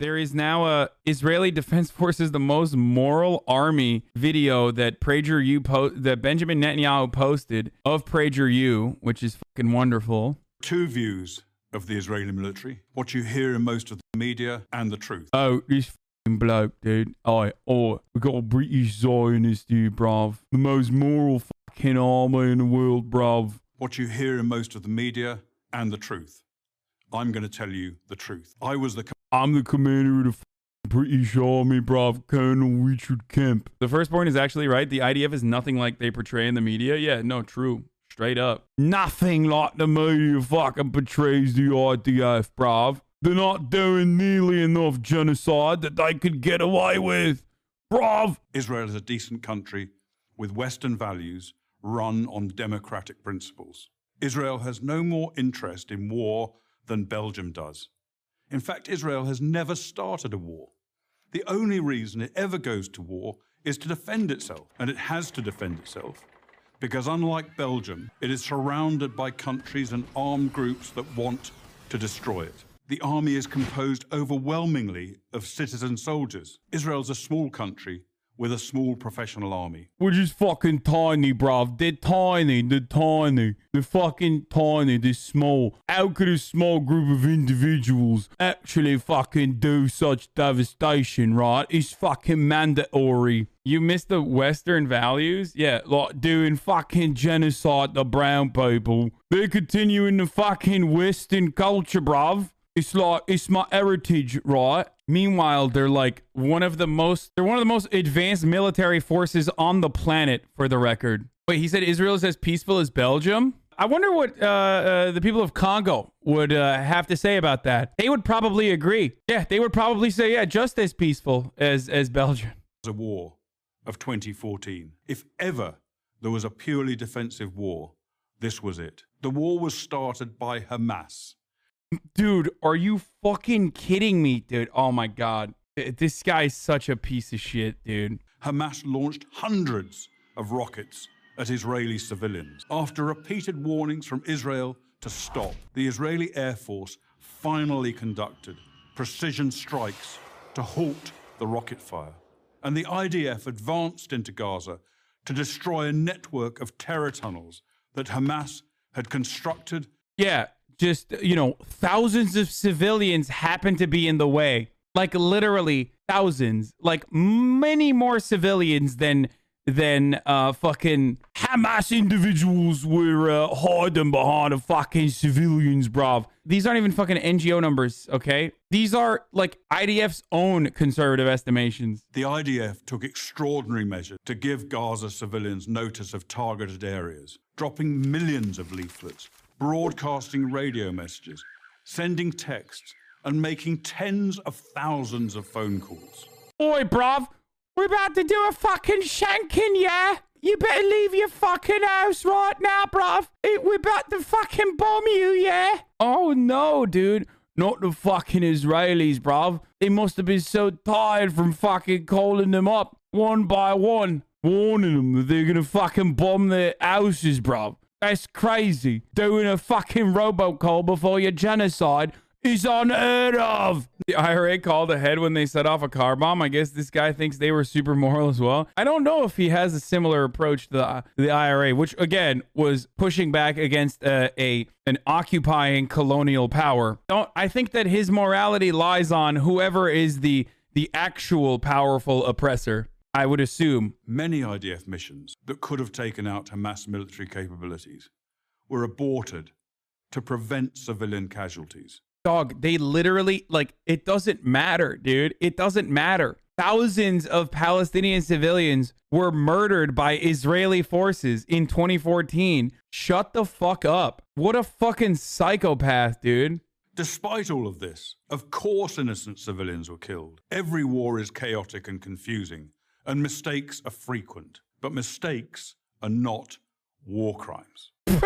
There is now a Israeli Defense Forces the most moral army video that PragerU po- that Benjamin Netanyahu posted of PragerU, which is fucking wonderful. Two views of the Israeli military, what you hear in most of the media, and the truth. Oh, this fucking bloke, dude. Oh, oh, we got a British Zionist dude, bruv. The most moral fucking army in the world, bruv. What you hear in most of the media, and the truth. I'm going to tell you the truth. I was the I'm the commander of the fucking British Army, bruv, Colonel Richard Kemp. The first point is actually right. The IDF is nothing like they portray in the media. Yeah, no, true. Straight up. Nothing like the media fucking portrays the IDF, bruv. They're not doing nearly enough genocide that they could get away with. Bruv. Israel is a decent country with Western values run on democratic principles. Israel has no more interest in war than Belgium does. In fact, Israel has never started a war. The only reason it ever goes to war is to defend itself, and it has to defend itself because, unlike Belgium, it is surrounded by countries and armed groups that want to destroy it. The army is composed overwhelmingly of citizen soldiers. Israel's a small country with a small professional army. Which is fucking tiny, bruv. They're tiny. They're tiny. They're fucking tiny. They're small. How could a small group of individuals actually fucking do such devastation, right? It's fucking mandatory. You miss the Western values? Yeah, like doing fucking genocide to brown people. They're continuing the fucking Western culture, bruv. It's like it's my heritage, right? Meanwhile, they're like one of the most they're one of the most advanced military forces on the planet for the record. Wait, he said Israel is as peaceful as Belgium? I wonder what uh, uh, the people of Congo would uh, have to say about that. They would probably agree. Yeah, they would probably say, yeah, just as peaceful as as Belgium. A war of 2014. If ever there was a purely defensive war, this was it. The war was started by Hamas. Dude, are you fucking kidding me, dude? Oh my god. Uh, this guy's such a piece of shit, dude. Hamas launched hundreds of rockets at Israeli civilians. After repeated warnings from Israel to stop, the Israeli Air Force finally conducted precision strikes to halt the rocket fire. And the IDF advanced into Gaza to destroy a network of terror tunnels that Hamas had constructed. Yeah, just, you know, thousands of civilians happen to be in the way. Like literally thousands, like many more civilians than than uh fucking Hamas individuals were uh, hiding behind a fucking civilians, bruv. These aren't even fucking NGO numbers, okay? These are like IDF's own conservative estimations. The IDF took extraordinary measures to give Gaza civilians notice of targeted areas, dropping millions of leaflets, broadcasting radio messages, sending texts, and making tens of thousands of phone calls. Oi, bruv, we're about to do a fucking shanking, yeah? You better leave your fucking house right now, bruv. We're about to fucking bomb you, yeah? Oh, no, dude. Not the fucking Israelis, bruv. They must have been so tired from fucking calling them up one by one, warning them that they're gonna fucking bomb their houses, bruv. That's crazy. Doing a fucking robocall before your genocide is unheard of. The IRA called ahead when they set off a car bomb. I guess this guy thinks they were super moral as well. I don't know if he has a similar approach to the, the IRA, which again was pushing back against uh, a an occupying colonial power. Don't I think that his morality lies on whoever is the the actual powerful oppressor. I would assume. Many IDF missions that could have taken out Hamas military capabilities were aborted to prevent civilian casualties. Dog, they literally, like, it doesn't matter, dude. It doesn't matter. Thousands of Palestinian civilians were murdered by Israeli forces in 2014. Shut the fuck up. What a fucking psychopath, dude. Despite all of this, of course innocent civilians were killed. Every war is chaotic and confusing, and mistakes are frequent. But mistakes are not war crimes.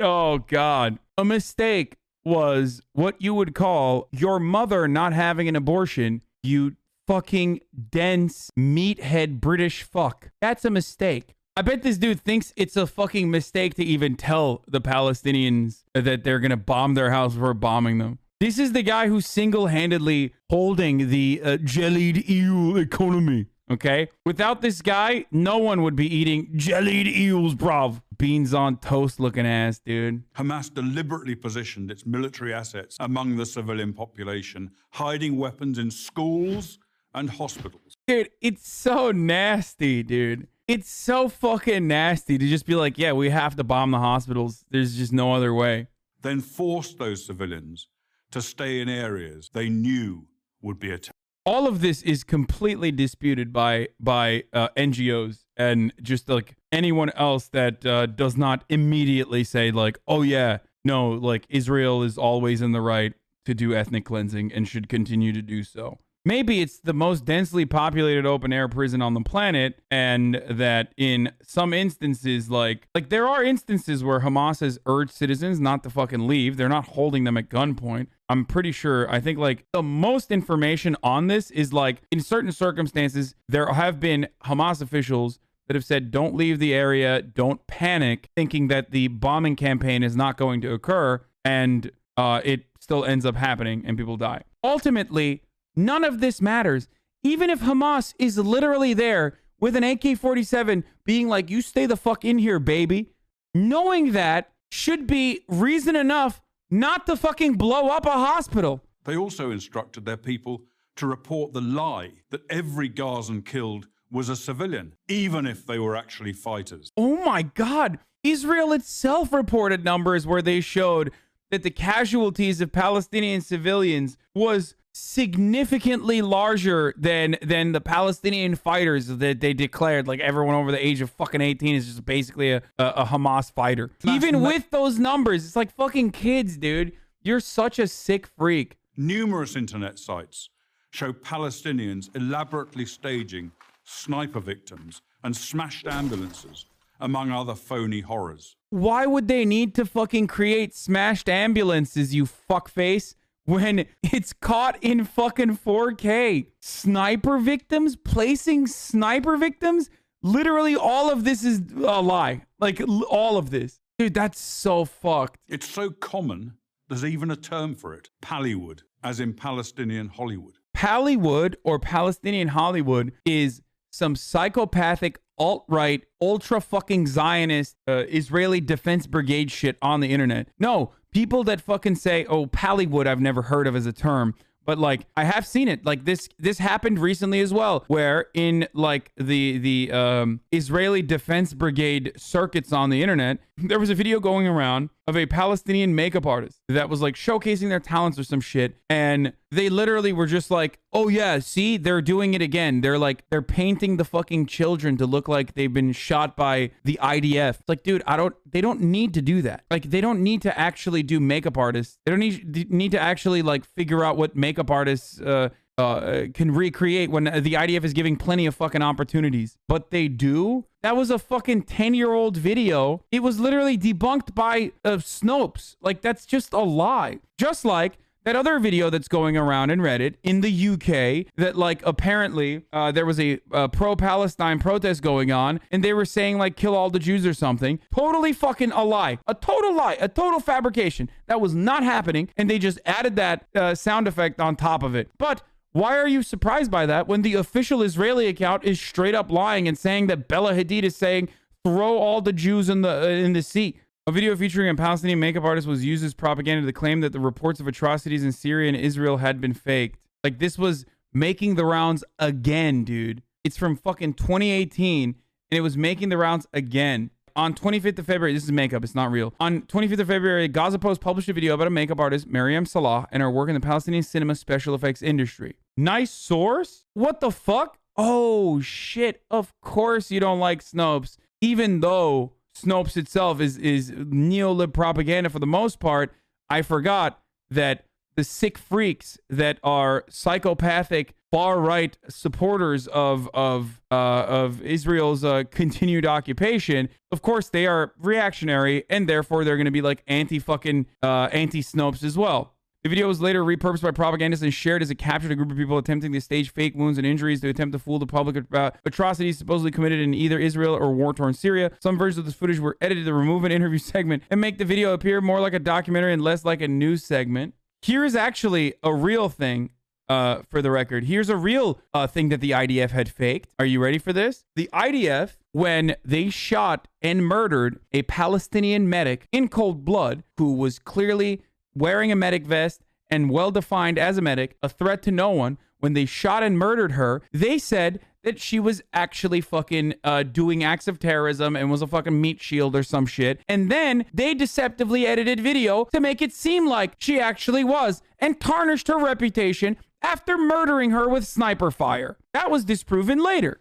oh, God. A mistake was what you would call your mother not having an abortion, you fucking dense meathead British fuck. That's a mistake. I bet this dude thinks it's a fucking mistake to even tell the Palestinians that they're gonna bomb their house before bombing them. This is the guy who's single-handedly holding the uh, jellied eel economy. Okay, without this guy, no one would be eating jellied eels, bruv. Beans on toast looking ass, dude. Hamas deliberately positioned its military assets among the civilian population, hiding weapons in schools and hospitals. Dude, it's so nasty, dude. It's so fucking nasty to just be like, yeah, we have to bomb the hospitals. There's just no other way. Then forced those civilians to stay in areas they knew would be attacked. all of this is completely disputed by by uh, NGOs and just like anyone else that uh, does not immediately say like, oh yeah, no, like Israel is always in the right to do ethnic cleansing and should continue to do so. Maybe it's the most densely populated open air prison on the planet, and that in some instances, like like there are instances where Hamas has urged citizens not to fucking leave. They're not holding them at gunpoint. I'm pretty sure. I think like the most information on this is like in certain circumstances, there have been Hamas officials that have said, don't leave the area, don't panic, thinking that the bombing campaign is not going to occur. And uh, it still ends up happening and people die. Ultimately, none of this matters. Even if Hamas is literally there with an AK 47 being like, you stay the fuck in here, baby, knowing that should be reason enough not to fucking blow up a hospital. They also instructed their people to report the lie that every Gazan killed was a civilian, even if they were actually fighters. Oh my God. Israel itself reported numbers where they showed that the casualties of Palestinian civilians was significantly larger than than the Palestinian fighters that they declared. Like everyone over the age of fucking 18 is just basically a, a, a Hamas fighter. Even with those numbers, it's like fucking kids, dude. You're such a sick freak. Numerous internet sites show Palestinians elaborately staging sniper victims and smashed ambulances, among other phony horrors. Why would they need to fucking create smashed ambulances, you fuckface? When it's caught in fucking 4K. Sniper victims, placing sniper victims. Literally, all of this is a lie. Like, all of this. Dude, that's so fucked. It's so common, there's even a term for it Pallywood, as in Palestinian Hollywood. Pallywood or Palestinian Hollywood is some psychopathic alt right, ultra fucking Zionist uh, Israeli Defense Brigade shit on the internet. No, people that fucking say, "Oh, Pallywood," I've never heard of as a term but like I have seen it. Like this this happened recently as well, where in like the the um, Israeli Defense Brigade circuits on the internet, there was a video going around of a Palestinian makeup artist that was like showcasing their talents or some shit, and they literally were just like, "Oh yeah, see, they're doing it again. They're like they're painting the fucking children to look like they've been shot by the IDF." It's like, dude, I don't. They don't need to do that. Like, they don't need to actually do makeup artists. They don't need need to actually like figure out what makeup artists uh, uh, can recreate when the IDF is giving plenty of fucking opportunities. But they do? That was a fucking 10 year old video. It was literally debunked by uh, Snopes. Like, that's just a lie. Just like that other video that's going around in Reddit in the UK that like apparently uh, there was a, a pro-Palestine protest going on and they were saying like kill all the Jews or something. Totally fucking a lie, a total lie, a total fabrication. That was not happening, and they just added that uh, sound effect on top of it. But why are you surprised by that when the official Israeli account is straight up lying and saying that Bella Hadid is saying throw all the Jews in the uh, in the sea? A video featuring a Palestinian makeup artist was used as propaganda to claim that the reports of atrocities in Syria and Israel had been faked. Like this was making the rounds again, dude. It's from fucking 2018 and it was making the rounds again. On 25th of February, this is makeup, it's not real. On 25th of February, Gaza Post published a video about a makeup artist, Mariam Salah, and her work in the Palestinian cinema special effects industry. Nice source? What the fuck? Oh shit. Of course you don't like Snopes, even though Snopes itself is is neolib propaganda for the most part. I forgot that the sick freaks that are psychopathic far right supporters of of uh, of Israel's uh, continued occupation, of course they are reactionary and therefore they're going to be like anti fucking uh, anti Snopes as well. The video was later repurposed by propagandists and shared as it captured a group of people attempting to stage fake wounds and injuries to attempt to fool the public about atrocities supposedly committed in either Israel or war-torn Syria. Some versions of this footage were edited to remove an interview segment and make the video appear more like a documentary and less like a news segment. Here's actually a real thing uh, for the record. Here's a real uh, thing that the IDF had faked. Are you ready for this? The IDF, when they shot and murdered a Palestinian medic in cold blood who was clearly wearing a medic vest and well defined as a medic, a threat to no one, when they shot and murdered her, they said that she was actually fucking uh, doing acts of terrorism and was a fucking meat shield or some shit. And then they deceptively edited video to make it seem like she actually was and tarnished her reputation after murdering her with sniper fire. That was disproven later.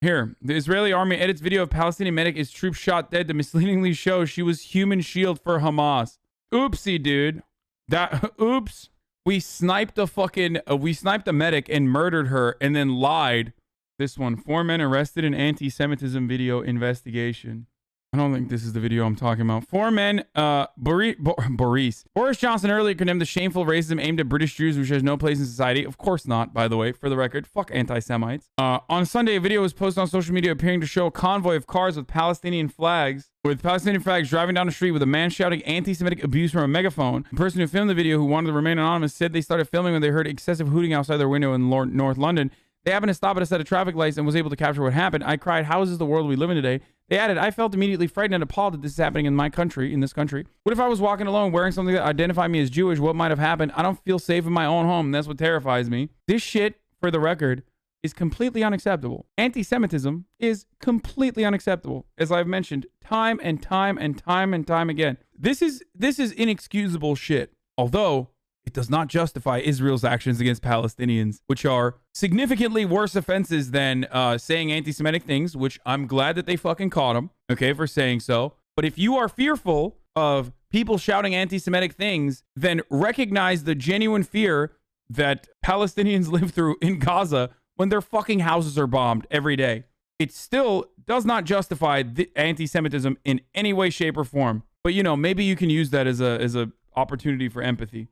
Here, the Israeli army edits video of Palestinian medic is troop shot dead to misleadingly show she was human shield for Hamas. Oopsie, dude. That oops. We sniped a fucking uh, we sniped a medic and murdered her and then lied. This one, four men arrested in anti-Semitism video investigation. I don't think this is the video I'm talking about. Four men, uh, Boris, Boris. Boris Johnson earlier condemned the shameful racism aimed at British Jews, which has no place in society. Of course not, by the way, for the record. Fuck anti Semites. Uh, on Sunday, a video was posted on social media appearing to show a convoy of cars with Palestinian flags, with Palestinian flags driving down the street with a man shouting anti Semitic abuse from a megaphone. The person who filmed the video, who wanted to remain anonymous, said they started filming when they heard excessive hooting outside their window in North London. They happened to stop at a set of traffic lights and was able to capture what happened. I cried, How is this the world we live in today? They added, I felt immediately frightened and appalled that this is happening in my country, in this country. What if I was walking alone wearing something that identified me as Jewish? What might have happened? I don't feel safe in my own home. That's what terrifies me. This shit, for the record, is completely unacceptable. Anti Semitism is completely unacceptable, as I've mentioned time and time and time and time again. This is this is inexcusable shit. Although it does not justify Israel's actions against Palestinians, which are significantly worse offenses than uh, saying anti Semitic things, which I'm glad that they fucking caught them, okay, for saying so. But if you are fearful of people shouting anti Semitic things, then recognize the genuine fear that Palestinians live through in Gaza when their fucking houses are bombed every day. It still does not justify anti Semitism in any way, shape, or form. But you know, maybe you can use that as a as a opportunity for empathy.